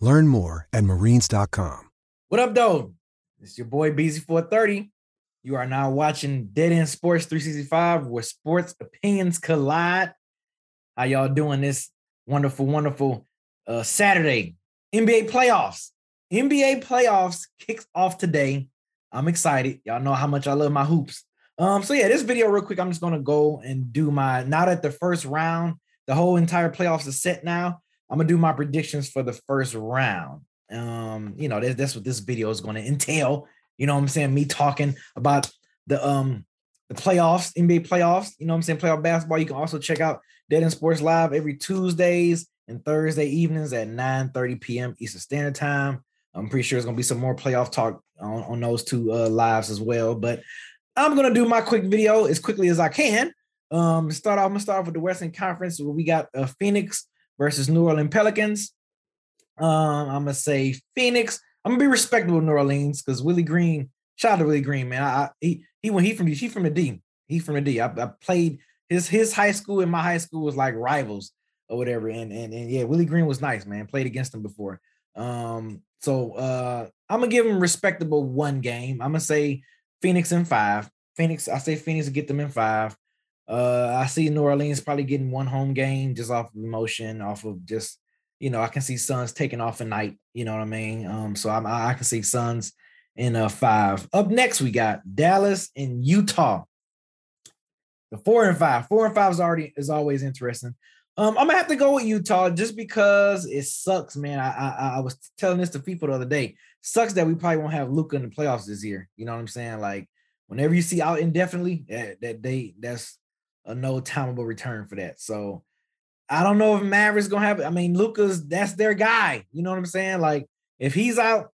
Learn more at marines.com. What up, though? It's your boy BZ430. You are now watching Dead End Sports 365, where sports opinions collide. How y'all doing this wonderful, wonderful uh, Saturday? NBA playoffs. NBA playoffs kicks off today. I'm excited. Y'all know how much I love my hoops. Um, so yeah, this video real quick. I'm just gonna go and do my now that the first round, the whole entire playoffs is set now. I'm gonna do my predictions for the first round. Um, you know, that's, that's what this video is gonna entail. You know what I'm saying? Me talking about the um the playoffs, NBA playoffs, you know what I'm saying? Playoff basketball. You can also check out Dead End Sports Live every Tuesdays and Thursday evenings at 9 30 p.m. Eastern Standard Time. I'm pretty sure it's gonna be some more playoff talk on, on those two uh, lives as well. But I'm gonna do my quick video as quickly as I can. Um, start off, I'm gonna start off with the Western Conference where we got uh, Phoenix versus New Orleans Pelicans. Um, I'm gonna say Phoenix. I'm gonna be respectable New Orleans because Willie Green, shout out to Willie Green, man. I, I he he when he from he from the D. He from the D. I, I played his his high school and my high school was like rivals or whatever. And and and yeah, Willie Green was nice, man. Played against him before. Um, so uh I'm gonna give him respectable one game. I'm gonna say Phoenix in five. Phoenix, I say Phoenix get them in five. Uh, I see New Orleans probably getting one home game just off of emotion, off of just you know, I can see Suns taking off a night. You know what I mean? Um, so I'm, I can see Suns in a five. Up next, we got Dallas and Utah. The four and five, four and five is already is always interesting. Um, I'm gonna have to go with Utah just because it sucks, man. I, I I was telling this to people the other day. Sucks that we probably won't have Luka in the playoffs this year. You know what I'm saying? Like whenever you see out indefinitely, that, that they that's a no timeable return for that. So I don't know if Mavericks gonna have. I mean, Luka's, that's their guy. You know what I'm saying? Like if he's out,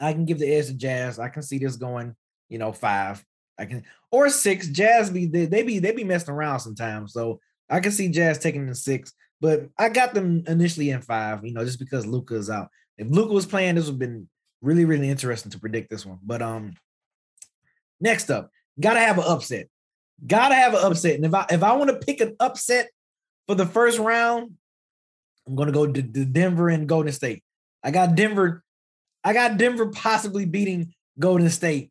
I can give the edge to Jazz. I can see this going, you know, five. I can or six. Jazz be they, they be they be messing around sometimes. So I can see Jazz taking the six, but I got them initially in five, you know, just because Luka's out. If Luka was playing, this would have been really, really interesting to predict this one. But um next up, gotta have an upset. Gotta have an upset. And if I if I want to pick an upset for the first round, I'm gonna go to, to Denver and Golden State. I got Denver, I got Denver possibly beating Golden State.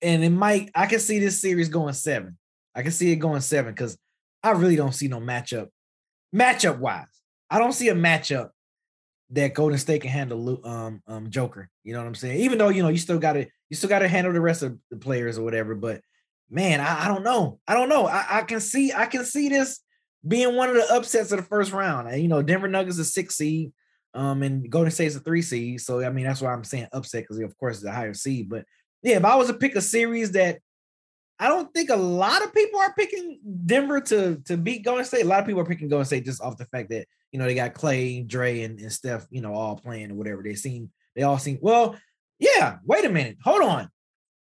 And it might, I can see this series going seven. I can see it going seven because I really don't see no matchup. Matchup wise, I don't see a matchup that Golden State can handle um, um Joker. You know what I'm saying? Even though you know you still got to you still got to handle the rest of the players or whatever. But man, I, I don't know. I don't know. I, I, can see I can see this being one of the upsets of the first round. And you know, Denver Nuggets is six seed, um, and Golden State's a three seed. So I mean, that's why I'm saying upset because of course it's a higher seed. But yeah, if I was to pick a series that I don't think a lot of people are picking Denver to to beat Golden State. A lot of people are picking Golden State just off the fact that you know they got Clay, Dre, and, and Steph, you know, all playing or whatever. They seem they all seem well. Yeah, wait a minute, hold on,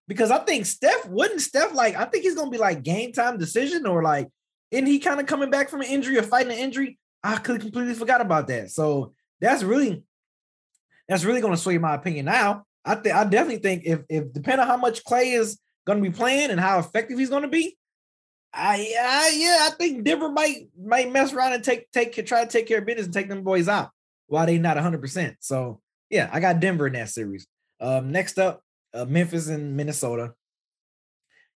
because I think Steph wouldn't Steph like I think he's gonna be like game time decision or like isn't he kind of coming back from an injury or fighting an injury? I could completely forgot about that. So that's really that's really gonna sway my opinion now. I think I definitely think if if depending on how much Clay is to be playing and how effective he's to be, I, I yeah, I think Denver might might mess around and take take try to take care of business and take them boys out while they not 100. percent So yeah, I got Denver in that series. Um, next up, uh, Memphis and Minnesota.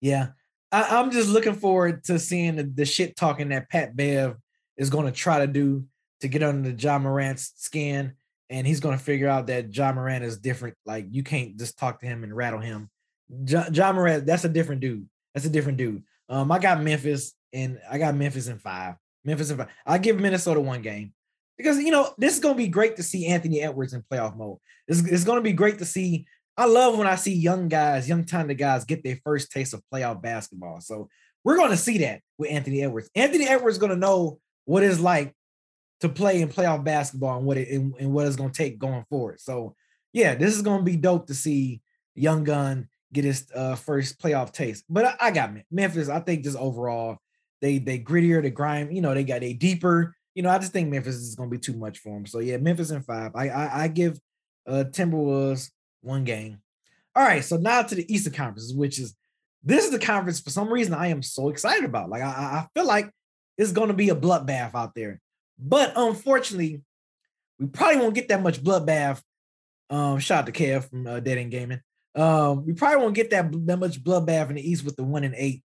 Yeah, I, am just looking forward to seeing the, the shit talking that Pat Bev is going to try to do to get under the Ja Morant's skin and he's gonna figure out that Ja Morant is different. Like you can't just talk to him and rattle him. John, Ja Morant, that's a different dude. That's a different dude. Um, I got Memphis and I got Memphis in five. Memphis in five. I give Minnesota one game because you know this is gonna be great to see Anthony Edwards in playoff mode. It's, it's gonna be great to see. I love when I see young guys, young talented guys, get their first taste of playoff basketball. So we're gonna see that with Anthony Edwards. Anthony Edwards is gonna know what it's like to play in playoff basketball and what it and, and what it's gonna take going forward. So yeah, this is gonna be dope to see young gun get his uh, first playoff taste. But I, I, got Memphis. I think just overall, they they grittier, they grind. You know, they got a deeper. You know, I just think Memphis is going to be too much for them. So yeah, Memphis in five. I I, I give uh, Timberwolves one game. All right, so now to the Eastern Conference, which is this is the conference for some reason I am so excited about. Like I, I feel like it's going to be a bloodbath out there, but unfortunately, we probably won't get that much bloodbath. Um, shout out to Kev from uh, Dead End Gaming. Um, we probably won't get that that much bloodbath in the East with the one and eight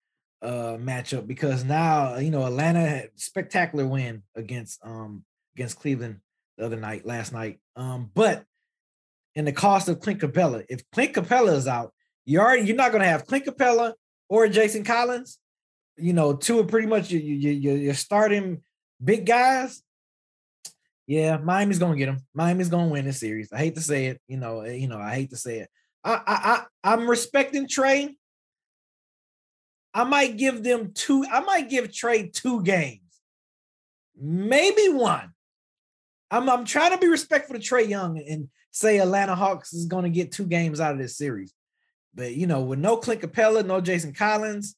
uh matchup because now you know Atlanta had spectacular win against um against Cleveland the other night last night. Um, but in the cost of Clint Capela. if Clint Capela is out, you already you're not gonna have Clint Capela or Jason Collins. You know, two are pretty much you you you you're starting big guys. Yeah, Miami's gonna get them. Miami's gonna win this series. I hate to say it. You know, eh, you know, I hate to say it. I, I, I I'm respecting Trae. I might give them two. I might give Trae two games, maybe one. I'm I'm trying to be respectful to Trae Young and say Atlanta Hawks is going to get two games out of this series. But you know, with no Clint Capela, no Jason Collins,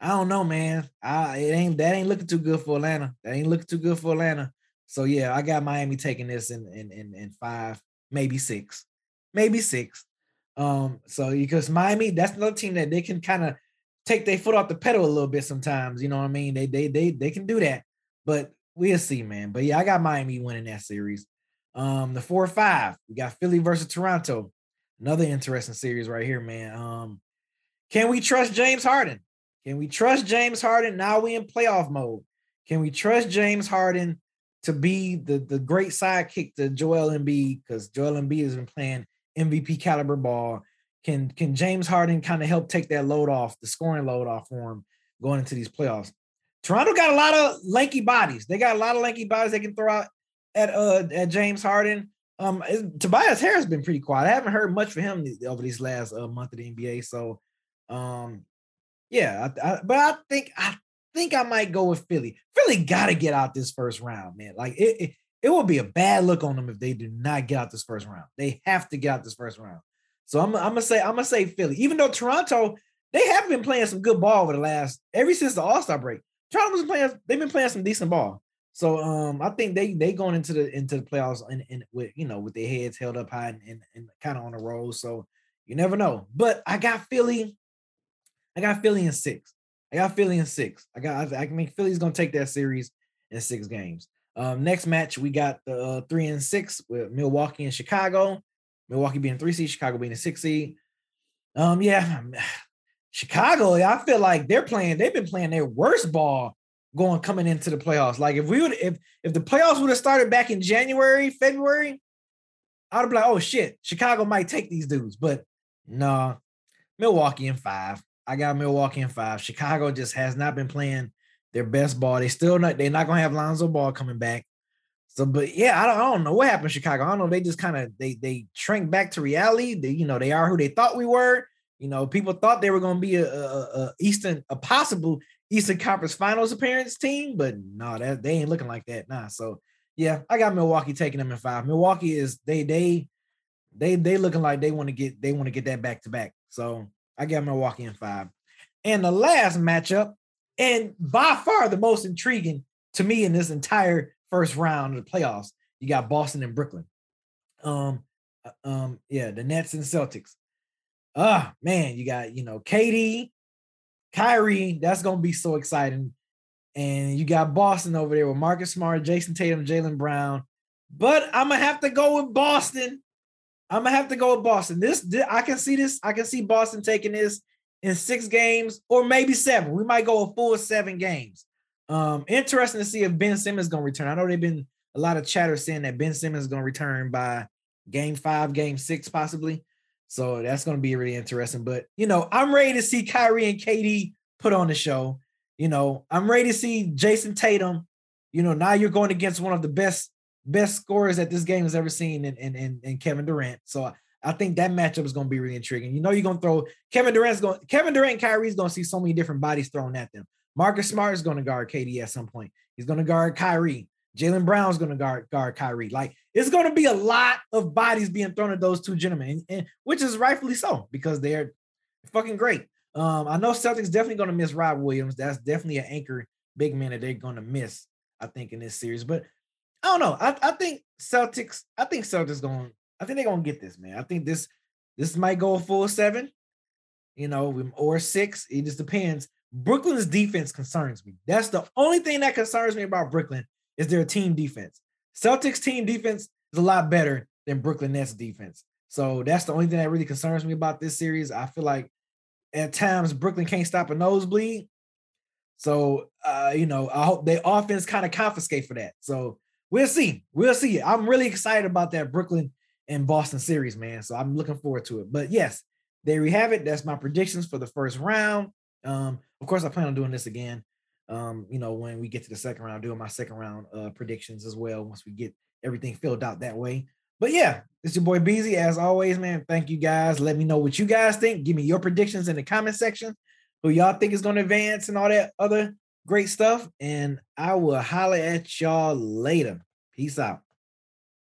I don't know, man. I it ain't that ain't looking too good for Atlanta. That ain't looking too good for Atlanta. So yeah, I got Miami taking this in in in, in five, maybe six, maybe six. Um, so because Miami, that's another team that they can kind of take their foot off the pedal a little bit sometimes. You know what I mean? They they they they can do that, but we'll see, man. But yeah, I got Miami winning that series. Um, the four or five, we got Philly versus Toronto. Another interesting series right here, man. Um, can we trust James Harden? Can we trust James Harden? Now we in playoff mode. Can we trust James Harden to be the, the great sidekick to Joel Embiid? Because Joel Embiid has been playing MVP caliber ball. Can can James Harden kind of help take that load off, the scoring load off for him going into these playoffs? Toronto got a lot of lanky bodies. They got a lot of lanky bodies they can throw out at uh at James Harden. Um, Tobias Harris has been pretty quiet. I haven't heard much from him over these last uh, month of the NBA. So, um, yeah, I, I, but I think I think I might go with Philly. Philly got to get out this first round, man. Like it, it, it will be a bad look on them if they do not get out this first round. They have to get out this first round. So I'm, I'm gonna say I'm gonna say Philly. Even though Toronto, they have been playing some good ball over the last ever since the All Star break. Toronto was playing. They've been playing some decent ball. So um, I think they they going into the into the playoffs and, and with you know with their heads held up high and, and, and kind of on the roll. So you never know. But I got Philly. I got Philly in six. I got Philly in six. I got I, I mean Philly's gonna take that series in six games. Um, next match, we got the uh, three and six with Milwaukee and Chicago. Milwaukee being three seed, Chicago being a six seed. Um, yeah, Chicago, I feel like they're playing, they've been playing their worst ball going coming into the playoffs. Like if we would if if the playoffs would have started back in January, February, I'd have been like, oh shit, Chicago might take these dudes. But no, nah, Milwaukee in five. I got Milwaukee in five. Chicago just has not been playing their best ball. They still not they're not gonna have Lonzo Ball coming back. So, but yeah, I don't, I don't know what happened Chicago. I don't know. They just kind of they they shrank back to reality. They, you know, they are who they thought we were. You know, people thought they were gonna be a, a, a Eastern, a possible Eastern Conference Finals appearance team, but no, that they ain't looking like that. Nah. So yeah, I got Milwaukee taking them in five. Milwaukee is they they they they looking like they want to get they want to get that back to back. So I got Milwaukee in five. And the last matchup and by far the most intriguing to me in this entire first round of the playoffs, you got Boston and Brooklyn. Um, uh, um, yeah, the Nets and Celtics. Ah, man, you got you know KD, Kyrie. That's gonna be so exciting. And you got Boston over there with Marcus Smart, Jayson Tatum, Jaylen Brown. But I'm gonna have to go with Boston. I'm gonna have to go with Boston. This, this I can see this. I can see Boston taking this in six games or maybe seven. We might go a full seven games. Um, interesting to see if Ben Simmons gonna return. I know they've been a lot of chatter saying that Ben Simmons to return by game five, game six, possibly. So that's going to be really interesting. But you know, I'm ready to see Kyrie and KD put on the show. You know, I'm ready to see Jayson Tatum. You know, now you're going against one of the best best scorers that this game has ever seen in in, in, in Kevin Durant. So I think that matchup is going to be really intriguing. You know, you're going to throw Kevin Durant's going Kevin Durant, and Kyrie's going to see so many different bodies thrown at them. Marcus Smart is going to guard KD at some point. He's going to guard Kyrie. Jaylen Brown's going to guard guard Kyrie. Like it's going to be a lot of bodies being thrown at those two gentlemen, and, and, which is rightfully so because they're fucking great. Um, I know Celtics definitely going to miss Rob Williams. That's definitely an anchor big man that they're going to miss. I think in this series, but I don't know. I, I think Celtics. I think Celtics going. I think they're going to get this man. I think this this might go full seven, you know, or six. It just depends. Brooklyn's defense concerns me. That's the only thing that concerns me about Brooklyn is their team defense. Celtics team defense is a lot better than Brooklyn Nets defense. So that's the only thing that really concerns me about this series. I feel like at times Brooklyn can't stop a nosebleed. So uh, you know, I hope their offense kind of confiscate for that. So we'll see. We'll see. I'm really excited about that Brooklyn and Boston series, man. So I'm looking forward to it. But yes, there we have it. That's my predictions for the first round. Um, of course, I plan on doing this again. Um, you know, when we get to the second round, doing my second round uh predictions as well once we get everything filled out that way. But yeah, it's your boy Beezy. As always, man. Thank you guys. Let me know what you guys think. Give me your predictions in the comment section. Who y'all think is going to advance and all that other great stuff. And I will holler at y'all later. Peace out.